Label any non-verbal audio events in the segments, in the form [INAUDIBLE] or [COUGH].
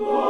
Lord.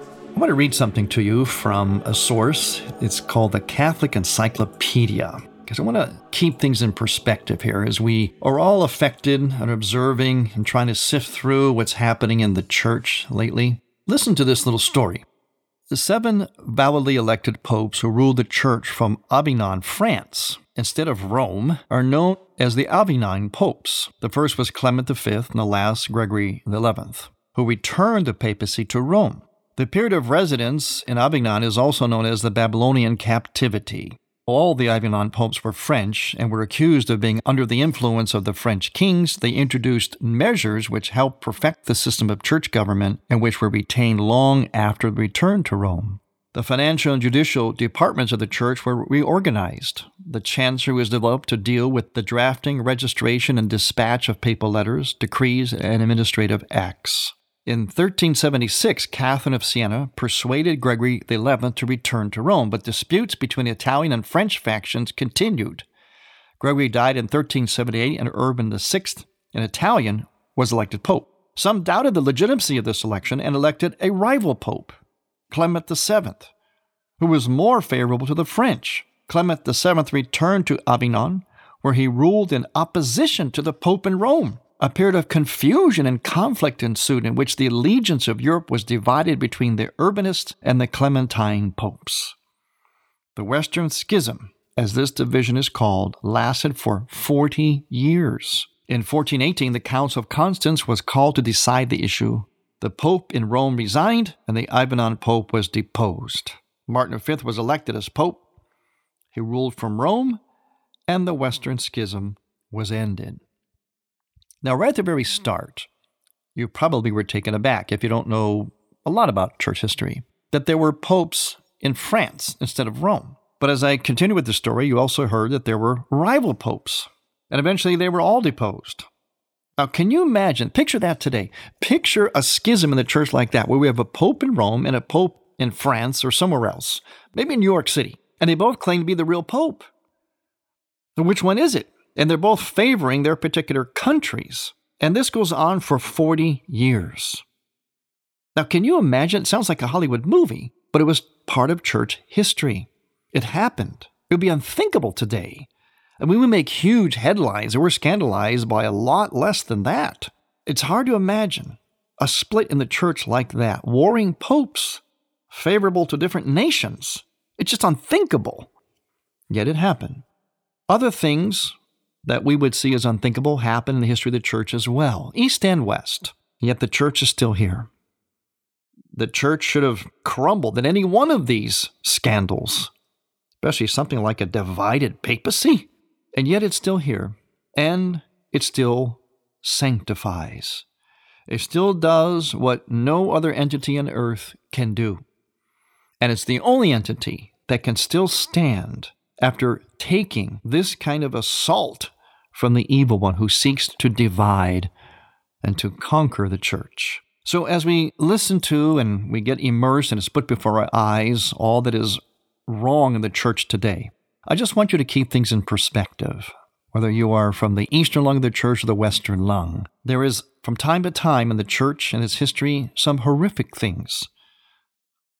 I want to read something to you from a source. It's called the Catholic Encyclopedia because I want to keep things in perspective here as we are all affected and observing and trying to sift through what's happening in the church lately. Listen to this little story. The seven validly elected popes who ruled the church from Avignon, France, instead of Rome, are known as the Avignon popes. The first was Clement V and the last Gregory XI, who returned the papacy to Rome. The period of residence in Avignon is also known as the Babylonian captivity. All the Avignon popes were French and were accused of being under the influence of the French kings. They introduced measures which helped perfect the system of church government and which were retained long after the return to Rome. The financial and judicial departments of the church were reorganized. The chancery was developed to deal with the drafting, registration, and dispatch of papal letters, decrees, and administrative acts. In 1376, Catherine of Siena persuaded Gregory XI to return to Rome, but disputes between Italian and French factions continued. Gregory died in 1378, and Urban VI, an Italian, was elected pope. Some doubted the legitimacy of this election and elected a rival pope, Clement VII, who was more favorable to the French. Clement VII returned to Avignon, where he ruled in opposition to the pope in Rome. A period of confusion and conflict ensued in which the allegiance of Europe was divided between the Urbanists and the Clementine popes. The Western Schism, as this division is called, lasted for 40 years. In 1418, the Council of Constance was called to decide the issue. The Pope in Rome resigned, and the Avignon Pope was deposed. Martin V was elected as Pope. He ruled from Rome, and the Western Schism was ended. Now, right at the very start, you probably were taken aback if you don't know a lot about church history, that there were popes in France instead of Rome. But as I continue with the story, you also heard that there were rival popes, and eventually they were all deposed. Now, can you imagine? Picture that today. Picture a schism in the church like that, where we have a pope in Rome and a pope in France or somewhere else, maybe in New York City, and they both claim to be the real pope. So which one is it? And they're both favoring their particular countries. And this goes on for 40 years. Now, can you imagine? It sounds like a Hollywood movie, but it was part of church history. It happened. It would be unthinkable today. And we would make huge headlines and we're scandalized by a lot less than that. It's hard to imagine a split in the church like that, warring popes, favorable to different nations. It's just unthinkable. Yet it happened. Other things that we would see as unthinkable happen in the history of the church as well, east and west. Yet the church is still here. The church should have crumbled in any one of these scandals, especially something like a divided papacy. And yet it's still here, and it still sanctifies. It still does what no other entity on earth can do. And it's the only entity that can still stand after taking this kind of assault from the evil one who seeks to divide and to conquer the church. So, as we listen to and we get immersed and it's put before our eyes all that is wrong in the church today, I just want you to keep things in perspective. Whether you are from the eastern lung of the church or the western lung, there is, from time to time in the church and its history, some horrific things.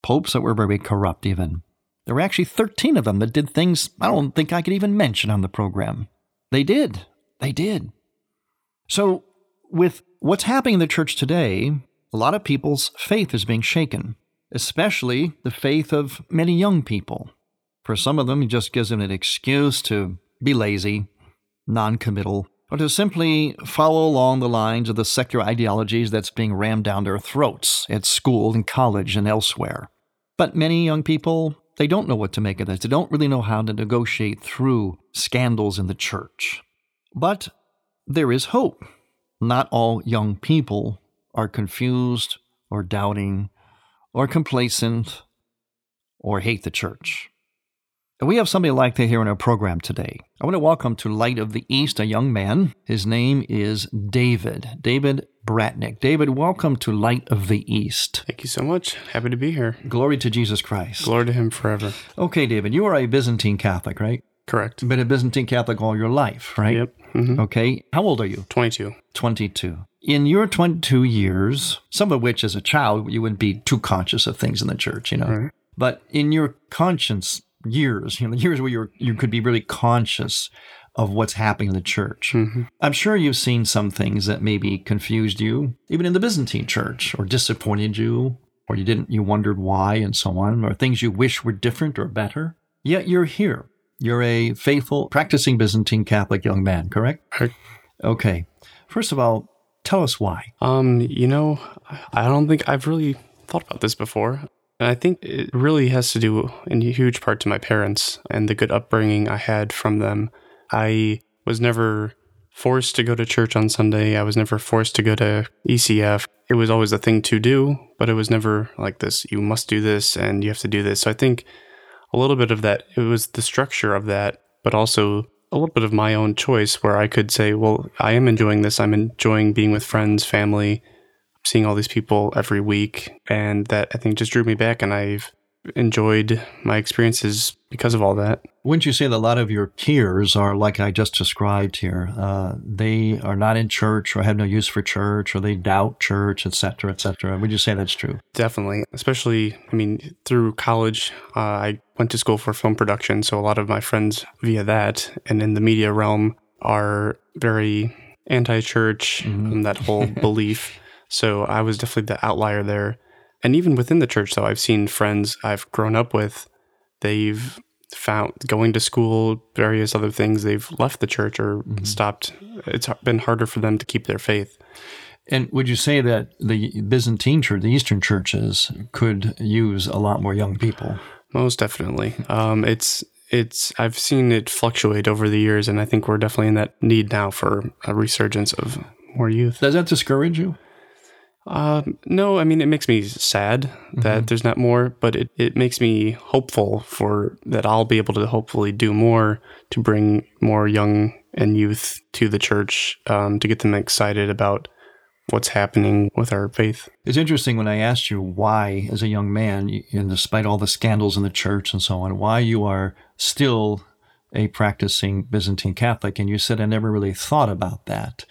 Popes that were very corrupt, even. There were actually 13 of them that did things I don't think I could even mention on the program. They did. They did. So, with what's happening in the church today, a lot of people's faith is being shaken, especially the faith of many young people. For some of them, it just gives them an excuse to be lazy, non committal, or to simply follow along the lines of the secular ideologies that's being rammed down their throats at school and college and elsewhere. But many young people, they don't know what to make of this. They don't really know how to negotiate through scandals in the church. But there is hope. Not all young people are confused or doubting or complacent or hate the church. And we have somebody like that here in our program today. I want to welcome to Light of the East a young man. His name is David. David Bratnick. David, welcome to Light of the East. Thank you so much. Happy to be here. Glory to Jesus Christ. Glory to Him forever. Okay, David, you are a Byzantine Catholic, right? Correct. Been a Byzantine Catholic all your life, right? Yep. hmm Okay. How old are you? 22. 22. In your 22 years, some of which as a child you wouldn't be too conscious of things in the church, you know. Right. But in your conscience years, you know, the years where you you could be really conscious of what's happening in the church. hmm I'm sure you've seen some things that maybe confused you, even in the Byzantine church, or disappointed you, or you didn't you wondered why and so on, or things you wish were different or better. Yet you're here. You're a faithful, practicing Byzantine Catholic young man, correct? Correct. Okay. First of all, tell us why. Um, you know, I don't think I've really thought about this before. And I think it really has to do in a huge part to my parents and the good upbringing I had from them. I was never forced to go to church on Sunday. I was never forced to go to ECF. It was always a thing to do, but it was never like this. You must do this and you have to do this. So I think a little bit of that, it was the structure of that, but also a little bit of my own choice where I could say, well, I am enjoying this. I'm enjoying being with friends, family, seeing all these people every week. And that I think just drew me back. And I've enjoyed my experiences because of all that. Wouldn't you say that a lot of your peers are like I just described here? Uh, they are not in church or have no use for church or they doubt church, et cetera, et cetera. Would you say that's true? Definitely. Especially, I mean, through college, uh, I went to school for film production. So a lot of my friends via that and in the media realm are very anti church Mhm. and that whole [LAUGHS] belief. So I was definitely the outlier there. And even within the church, though, I've seen friends I've grown up with, they've found going to school, various other things, they've left the church or stopped. It's been harder for them to keep their faith. And would you say that the Byzantine church, the Eastern churches, could use a lot more young people? Most definitely. Um, it's it's I've seen it fluctuate over the years, and I think we're definitely in that need now for a resurgence of more youth. Does that discourage you? Um, no, I mean it makes me sad that there's not more, but it, it makes me hopeful for that I'll be able to hopefully do more to bring more young and youth to the church um, to get them excited about what's happening with our faith. It's interesting when I asked you why, as a young man, and despite all the scandals in the church and so on, why you are still a practicing Byzantine Catholic, and you said I never really thought about that.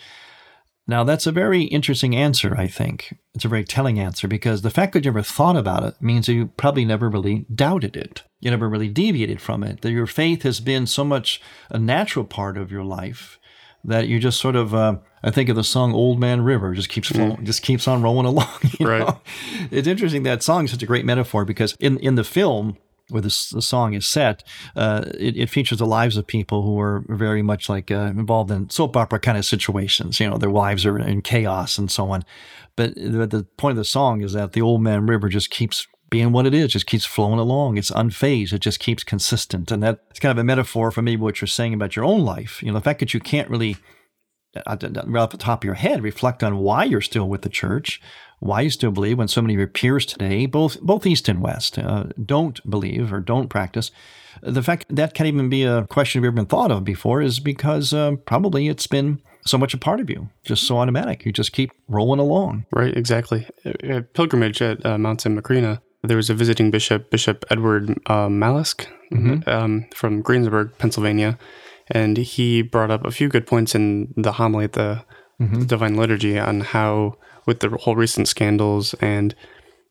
Now, that's a very interesting answer, I think. It's a very telling answer because the fact that you never thought about it means that you probably never really doubted it. You never really deviated from it. That your faith has been so much a natural part of your life that you just sort of, uh, I think of the song "Old Man River," just keeps flowing, just keeps on rolling [LAUGHS] along. Right. know? It's interesting that song is such a great metaphor because in in the film where this the song is set, uh, it, it features the lives of people who are very much like uh, involved in soap opera kind of situations. You know, their lives are in chaos and so on. But the, the point of the song is that the Old Man River just keeps being what it is, just keeps flowing along. It's unfazed. It just keeps consistent. And that's kind of a metaphor for maybe what you're saying about your own life. You know, the fact that you can't really, uh, right off the top of your head, reflect on why you're still with the church why you still believe when so many of your peers today, both both East and West, uh, don't believe or don't practice. The fact that can't even be a question you've ever been thought of before is because uh, probably it's been so much a part of you, just so automatic. You just keep rolling along. Right, exactly. At pilgrimage at uh, Mount St. Macrina, there was a visiting bishop, Bishop Edward uh, Malesic mm-hmm. um, from Greensburg, Pennsylvania, and he brought up a few good points in the homily at the mm-hmm. Divine Liturgy on how, with the whole recent scandals, and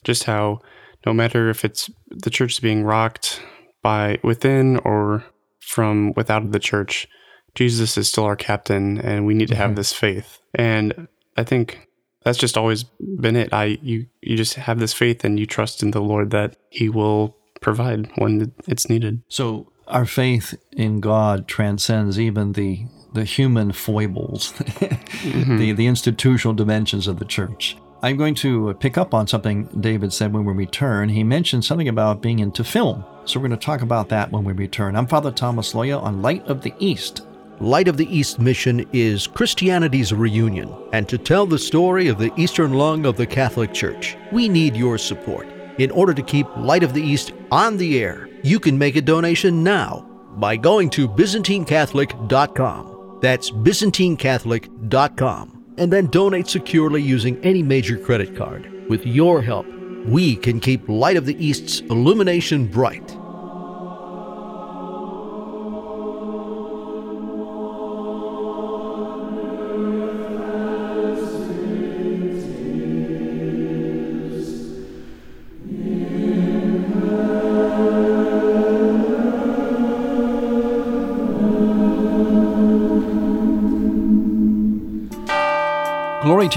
just how no matter if it's the church is being rocked by within or from without the church, Jesus is still our captain, and we need to have mm-hmm. this faith. And I think that's just always been it. I you you just have this faith and you trust in the Lord that He will provide when it's needed. So our faith in God transcends even the the human foibles, mm-hmm. [LAUGHS] the the institutional dimensions of the church. I'm going to pick up on something David said when we return. He mentioned something about being into film. So we're going to talk about that when we return. I'm Father Thomas Loya on Light of the East Light of the East mission is Christianity's reunion, and to tell the story of the Eastern lung of the Catholic Church, we need your support. In order to keep Light of the East on the air, you can make a donation now by going to ByzantineCatholic.com. That's ByzantineCatholic.com, and then donate securely using any major credit card. With your help, we can keep Light of the East's illumination bright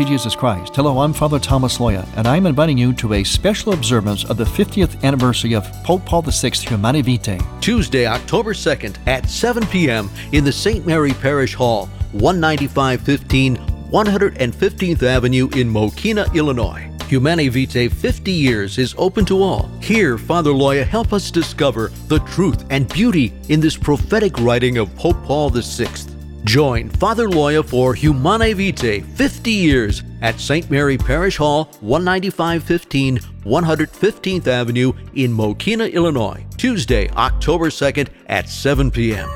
to Jesus Christ. Hello, I'm Father Thomas Loya, and I'm inviting you to a special observance of the 50th anniversary of Pope Paul VI Humanae Vitae. Tuesday, October 2nd at 7 p.m. in the St. Mary Parish Hall, 19515 115th Avenue in Mokena, Illinois. Humanae Vitae 50 years is open to all. Here, Father Loya help us discover the truth and beauty in this prophetic writing of Pope Paul VI. Join Father Loya for Humanae Vitae 50 years at St. Mary Parish Hall, 19515 115th Avenue in Mokena, Illinois, Tuesday, October 2nd at 7 p.m.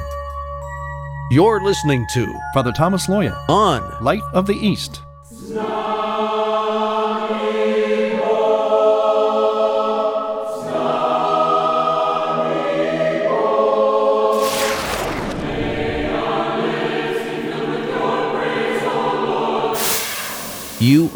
You're listening to Father Thomas Loya on Light of the East. You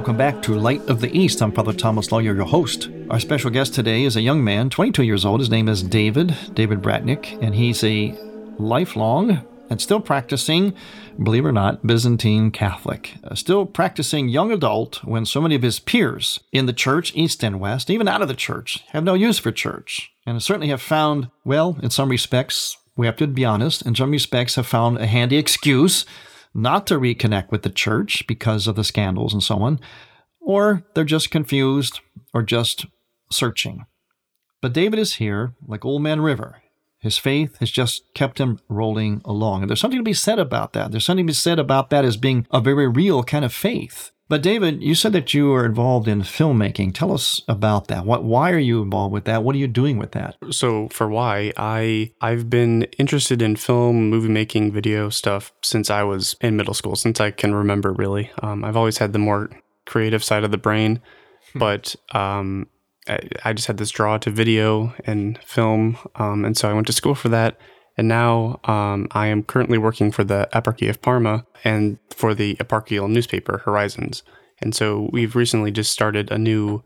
Welcome back to Light of the East. I'm Father Thomas Loya, your host. Our special guest today is a young man, 22 years old. His name is David, David Bratnick, and he's a lifelong and still practicing, believe it or not, Byzantine Catholic. Uh, still practicing young adult when so many of his peers in the church, East and West, even out of the church, have no use for church. And certainly have found, well, in some respects, we have to be honest, in some respects have found a handy excuse not to reconnect with the church because of the scandals and so on, or they're just confused or just searching. But David is here like Old Man River. His faith has just kept him rolling along. And there's something to be said about that. There's something to be said about that as being a very real kind of faith. But David, you said that you were involved in filmmaking. Tell us about that. What why are you involved with that? What are you doing with that? So for why, I I've been interested in film, movie making, video stuff since I was in middle school, since I can remember really. Um, I've always had the more creative side of the brain, hmm. but um, I, I, just had this draw to video and film, um, and so I went to school for that. And now um, I am currently working for the Eparchy of Parma and for the eparchial newspaper Horizons. And so we've recently just started a new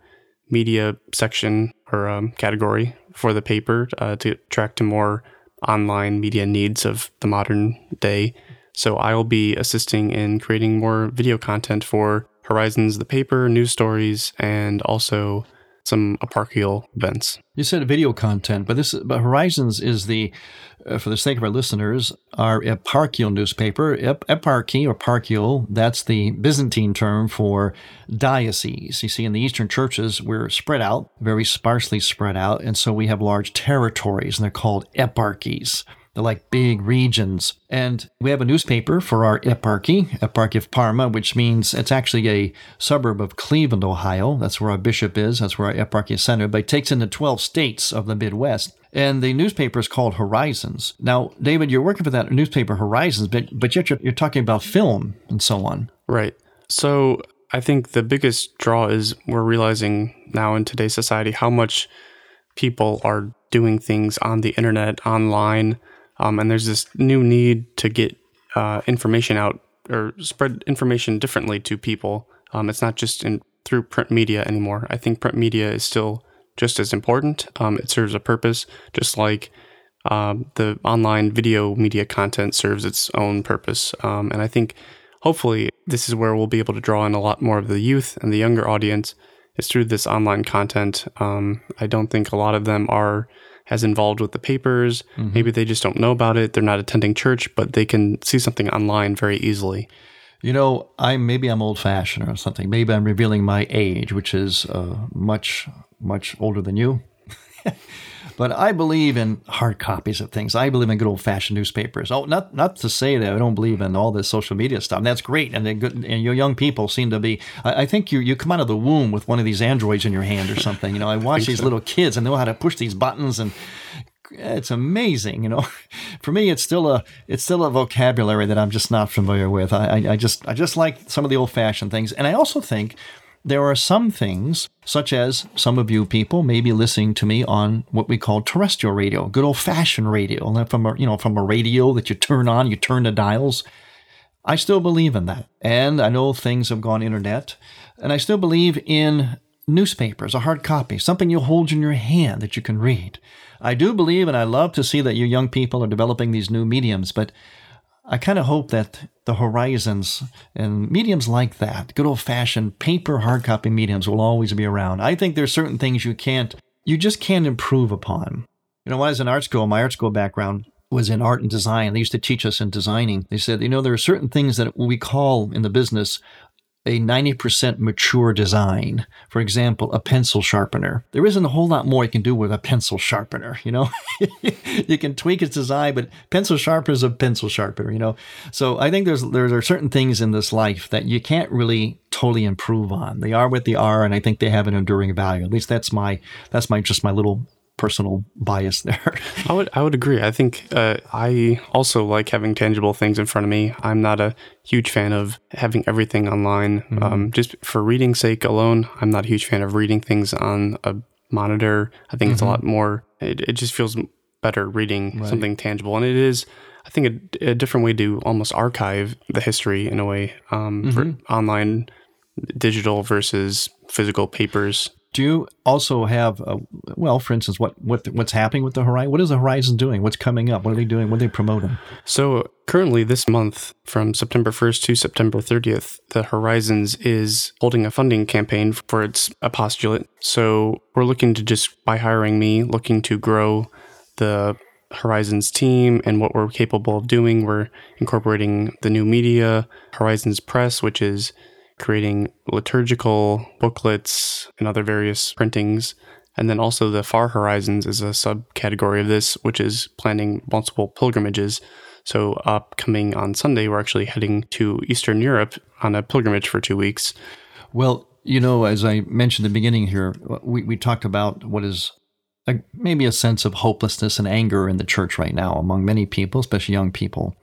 media section or um, category for the paper uh, to track to more online media needs of the modern day. So I'll be assisting in creating more video content for Horizons, the paper, news stories, and also some eparchial events. You said video content, but this but Horizons is the, uh, for the sake of our listeners, our eparchial newspaper. Ep- eparchy or eparchial, that's the Byzantine term for diocese. You see, in the Eastern churches, we're spread out, very sparsely spread out, and so we have large territories, and they're called eparchies. They're like big regions. And we have a newspaper for our eparchy, Eparchy of Parma, which means it's actually a suburb of Cleveland, Ohio. That's where our bishop is. That's where our eparchy is centered. But it takes in the 12 states of the Midwest. And the newspaper is called Horizons. Now, David, you're working for that newspaper, Horizons, but, but yet you're, you're talking about film and so on. Right. So I think the biggest draw is we're realizing now in today's society how much people are doing things on the internet, online um, and there's this new need to get uh, information out or spread information differently to people. Um, it's not just in through print media anymore. I think print media is still just as important. Um, it serves a purpose, just like um, the online video media content serves its own purpose. Um, and I think hopefully this is where we'll be able to draw in a lot more of the youth and the younger audience is through this online content. Um, I don't think a lot of them are as involved with the papers. Mm-hmm. Maybe they just don't know about it. They're not attending church, but they can see something online very easily. You know, I maybe I'm old fashioned or something. Maybe I'm revealing my age, which is uh, much much older than you. [LAUGHS] But I believe in hard copies of things. I believe in good old fashioned newspapers. Oh, not not to say that I don't believe in all this social media stuff. And that's great, and good, and your young people seem to be. I, I, think you you come out of the womb with one of these androids in your hand or something. You know, I watch these so. little kids and know how to push these buttons and it's amazing you know for me it's still a it's still a vocabulary that i'm just not familiar with I, I, I just i just like some of the old fashioned things and i also think there are some things, such as some of you people may be listening to me on what we call terrestrial radio, good old fashioned radio, from a, you know, from a radio that you turn on, you turn the dials. I still believe in that. And I know things have gone internet, and I still believe in newspapers, a hard copy, something you hold in your hand that you can read. I do believe, and I love to see that you young people are developing these new mediums, but I kind of hope that the horizons and mediums like that, good old fashioned paper hard copy mediums, will always be around. I think there's certain things you can't, you just can't improve upon. You know, when I was in art school, my art school background was in art and design. They used to teach us in designing. They said, you know, there are certain things that we call in the business a 90% mature design. For example, a pencil sharpener. There isn't a whole lot more you can do with a pencil sharpener, you know? [LAUGHS] you can tweak its design, but pencil sharpener is a pencil sharpener, you know? So I think there's there are certain things in this life that you can't really totally improve on. They are what they are, and I think they have an enduring value. At least that's my that's my just my little personal bias there. [LAUGHS] I would I would agree. I think uh, I also like having tangible things in front of me. I'm not a huge fan of having everything online. Mm-hmm. Um, just for reading sake alone, I'm not a huge fan of reading things on a monitor. I think mm-hmm. it's a mm-hmm. lot more. It, it just feels better reading right. something tangible, and it is. I think a, a, different way to almost archive the history in a way um, mm-hmm. for online digital versus physical papers do you also have, a, well, for instance, what, what what's happening with the Horizon? What is the Horizon doing? What's coming up? What are they doing? What are they promoting? So currently, this month, from September 1st to September 30th, the Horizons is holding a funding campaign for its apostolate. So we're looking to just by hiring me, looking to grow the Horizons team and what we're capable of doing. We're incorporating the new media, Horizons Press, which is creating liturgical booklets and other various printings. And then also the Far Horizons is a subcategory of this, which is planning multiple pilgrimages. So, upcoming on Sunday, we're actually heading to Eastern Europe on a pilgrimage for two weeks. Well, you know, as I mentioned at the beginning here, we, we talked about what is a, maybe a sense of hopelessness and anger in the church right now among many people, especially young people.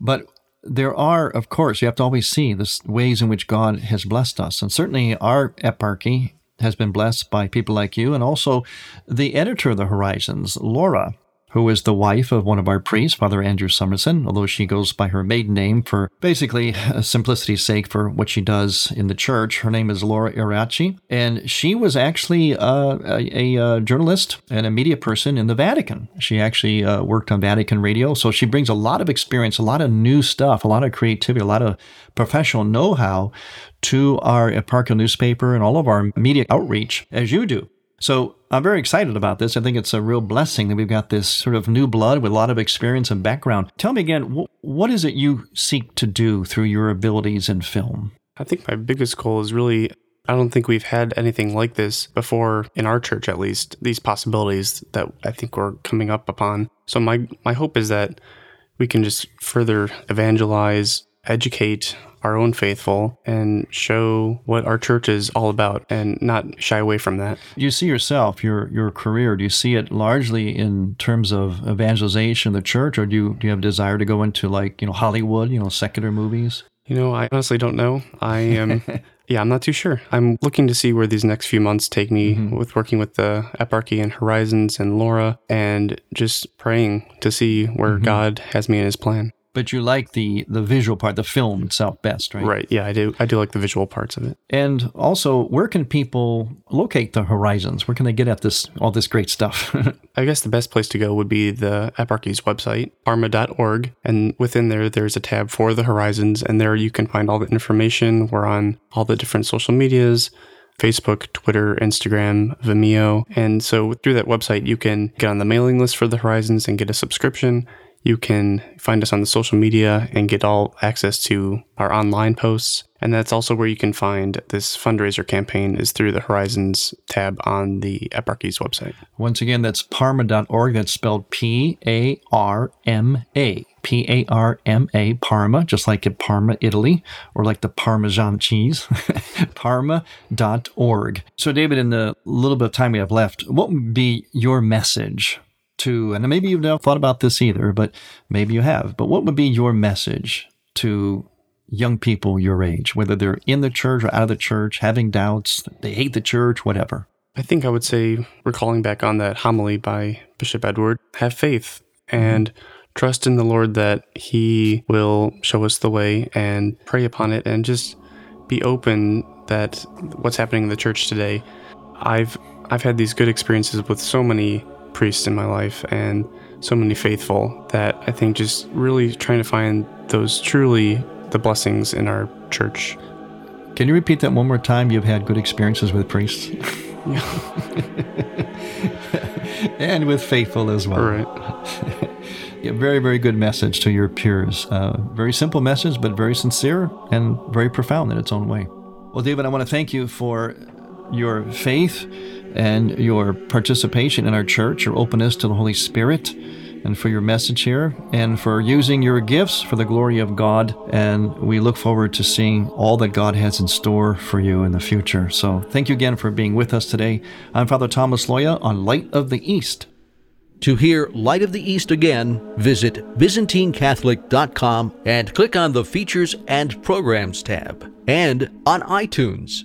But there are, of course, you have to always see the ways in which God has blessed us. And certainly our eparchy has been blessed by people like you and also the editor of the Horizons, Laura, who is the wife of one of our priests, Father Andrew Summerson, although she goes by her maiden name for basically simplicity's sake for what she does in the church. Her name is Laura Ieraci, and she was actually uh, a, a, journalist and a media person in the Vatican. She actually uh, worked on Vatican radio, so she brings a lot of experience, a lot of new stuff, a lot of creativity, a lot of professional know how to our eparchial newspaper and all of our media outreach, as you do. So I'm very excited about this. I think it's a real blessing that we've got this sort of new blood with a lot of experience and background. Tell me again, what is it you seek to do through your abilities in film? I think my biggest goal is really I don't think we've had anything like this before in our church, at least. These possibilities that I think we're coming up upon. So my my hope is that we can just further evangelize, educate our own faithful and show what our church is all about and not shy away from that. Do you see yourself, your your career, do you see it largely in terms of evangelization of the church or do you do you have a desire to go into like, you know, Hollywood, you know, secular movies? You know, I honestly don't know. I am [LAUGHS] Yeah, I'm not too sure. I'm looking to see where these next few months take me mm-hmm. with working with the Eparchy and Horizons and Laura and just praying to see where mm-hmm. God has me in his plan but you like the the visual part, the film mm-hmm. itself best, right? Right. Yeah, I do. I do like the visual parts of it. And also, where can people locate the horizons? Where can they get at this all this great stuff? [LAUGHS] I guess the best place to go would be the Eparchy's website, parma.org, and within there, there's a tab for the horizons, and there you can find all the information. We're on all the different social medias. Facebook, Twitter, Instagram, Vimeo. And so through that website, you can get on the mailing list for the Horizons and get a subscription. You can find us on the social media and get all access to our online posts. And that's also where you can find this fundraiser campaign is through the Horizons tab on the Eparchy's website. Once again, that's parma.org. That's spelled P A R M A. P A R M A, Parma, just like in Parma, Italy, or like the Parmesan cheese, [LAUGHS] parma.org. So, David, in the little bit of time we have left, what would be your message to, and maybe you've never thought about this either, but maybe you have, but what would be your message to young people your age, whether they're in the church or out of the church, having doubts, they hate the church, whatever? I think I would say, recalling back on that homily by Bishop Edward, have faith and mm-hmm. trust in the Lord that He will show us the way and pray upon it and just be open that what's happening in the church today. I've I've had these good experiences with so many priests in my life and so many faithful that I think just really trying to find those truly the blessings in our church. Can you repeat that one more time? You've had good experiences with priests. [LAUGHS] [LAUGHS] and with faithful as well. Right. [LAUGHS] yeah, very, very good message to your peers. Uh, very simple message, but very sincere and very profound in its own way. Well, David, I want to thank you for your faith and your participation in our church, your openness to the Holy Spirit, and for your message here, and for using your gifts for the glory of God. And we look forward to seeing all that God has in store for you in the future. So thank you again for being with us today. I'm Father Thomas Loya on Light of the East. To hear Light of the East again, visit ByzantineCatholic.com and click on the Features and Programs tab, and on iTunes.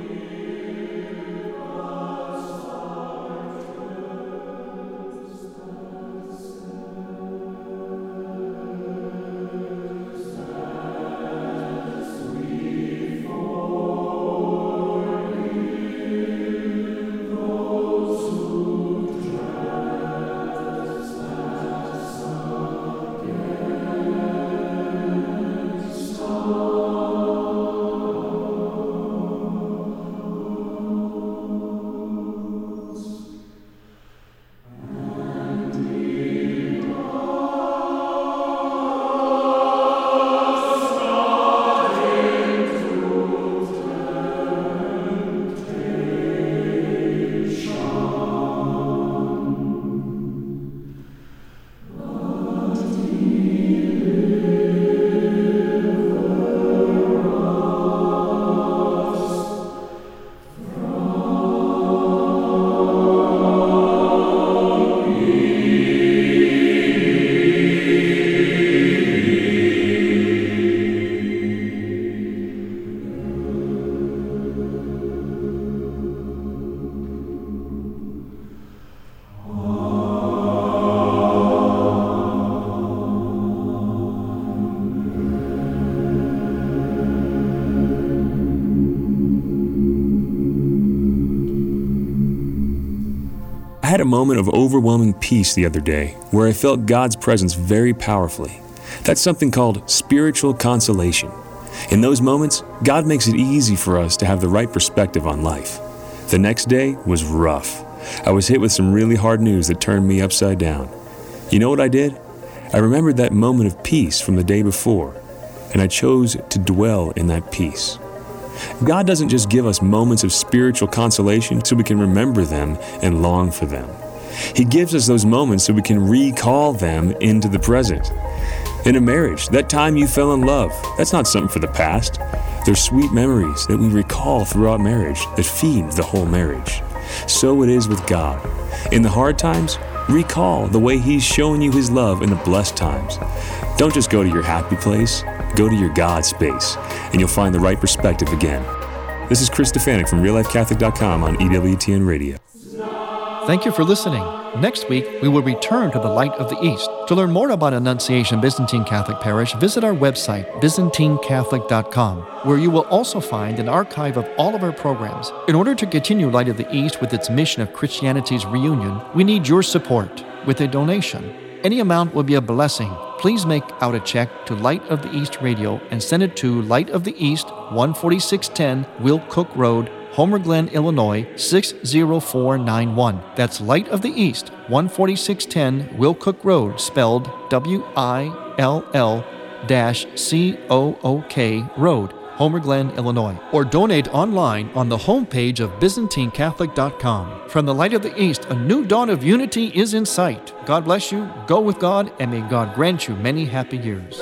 Moment of overwhelming peace the other day where I felt God's presence very powerfully. That's something called spiritual consolation. In those moments, God makes it easy for us to have the right perspective on life. The next day was rough. I was hit with some really hard news that turned me upside down. You know what I did? I remembered that moment of peace from the day before, and I chose to dwell in that peace. God doesn't just give us moments of spiritual consolation so we can remember them and long for them. He gives us those moments so we can recall them into the present. In a marriage, that time you fell in love, that's not something for the past. They're sweet memories that we recall throughout marriage that feed the whole marriage. So it is with God. In the hard times, recall the way He's shown you His love in the blessed times. Don't just go to your happy place, go to your God space, and you'll find the right perspective again. This is Chris Stefanick from RealLifeCatholic.com on EWTN Radio. Thank you for listening. Next week, we will return to the Light of the East. To learn more about Annunciation Byzantine Catholic Parish, visit our website, ByzantineCatholic.com, where you will also find an archive of all of our programs. In order to continue Light of the East with its mission of Christianity's reunion, we need your support with a donation. Any amount will be a blessing. Please make out a check to Light of the East Radio and send it to Light of the East, 14610 Will Cook Road, Homer Glen, Illinois 60491. That's Light of the East, 14610 Will Cook Road, spelled W I L L C O O K Road. Homer Glen, Illinois, or donate online on the homepage of ByzantineCatholic.com. From the Light of the East, a new dawn of unity is in sight. God bless you, go with God, and may God grant you many happy years.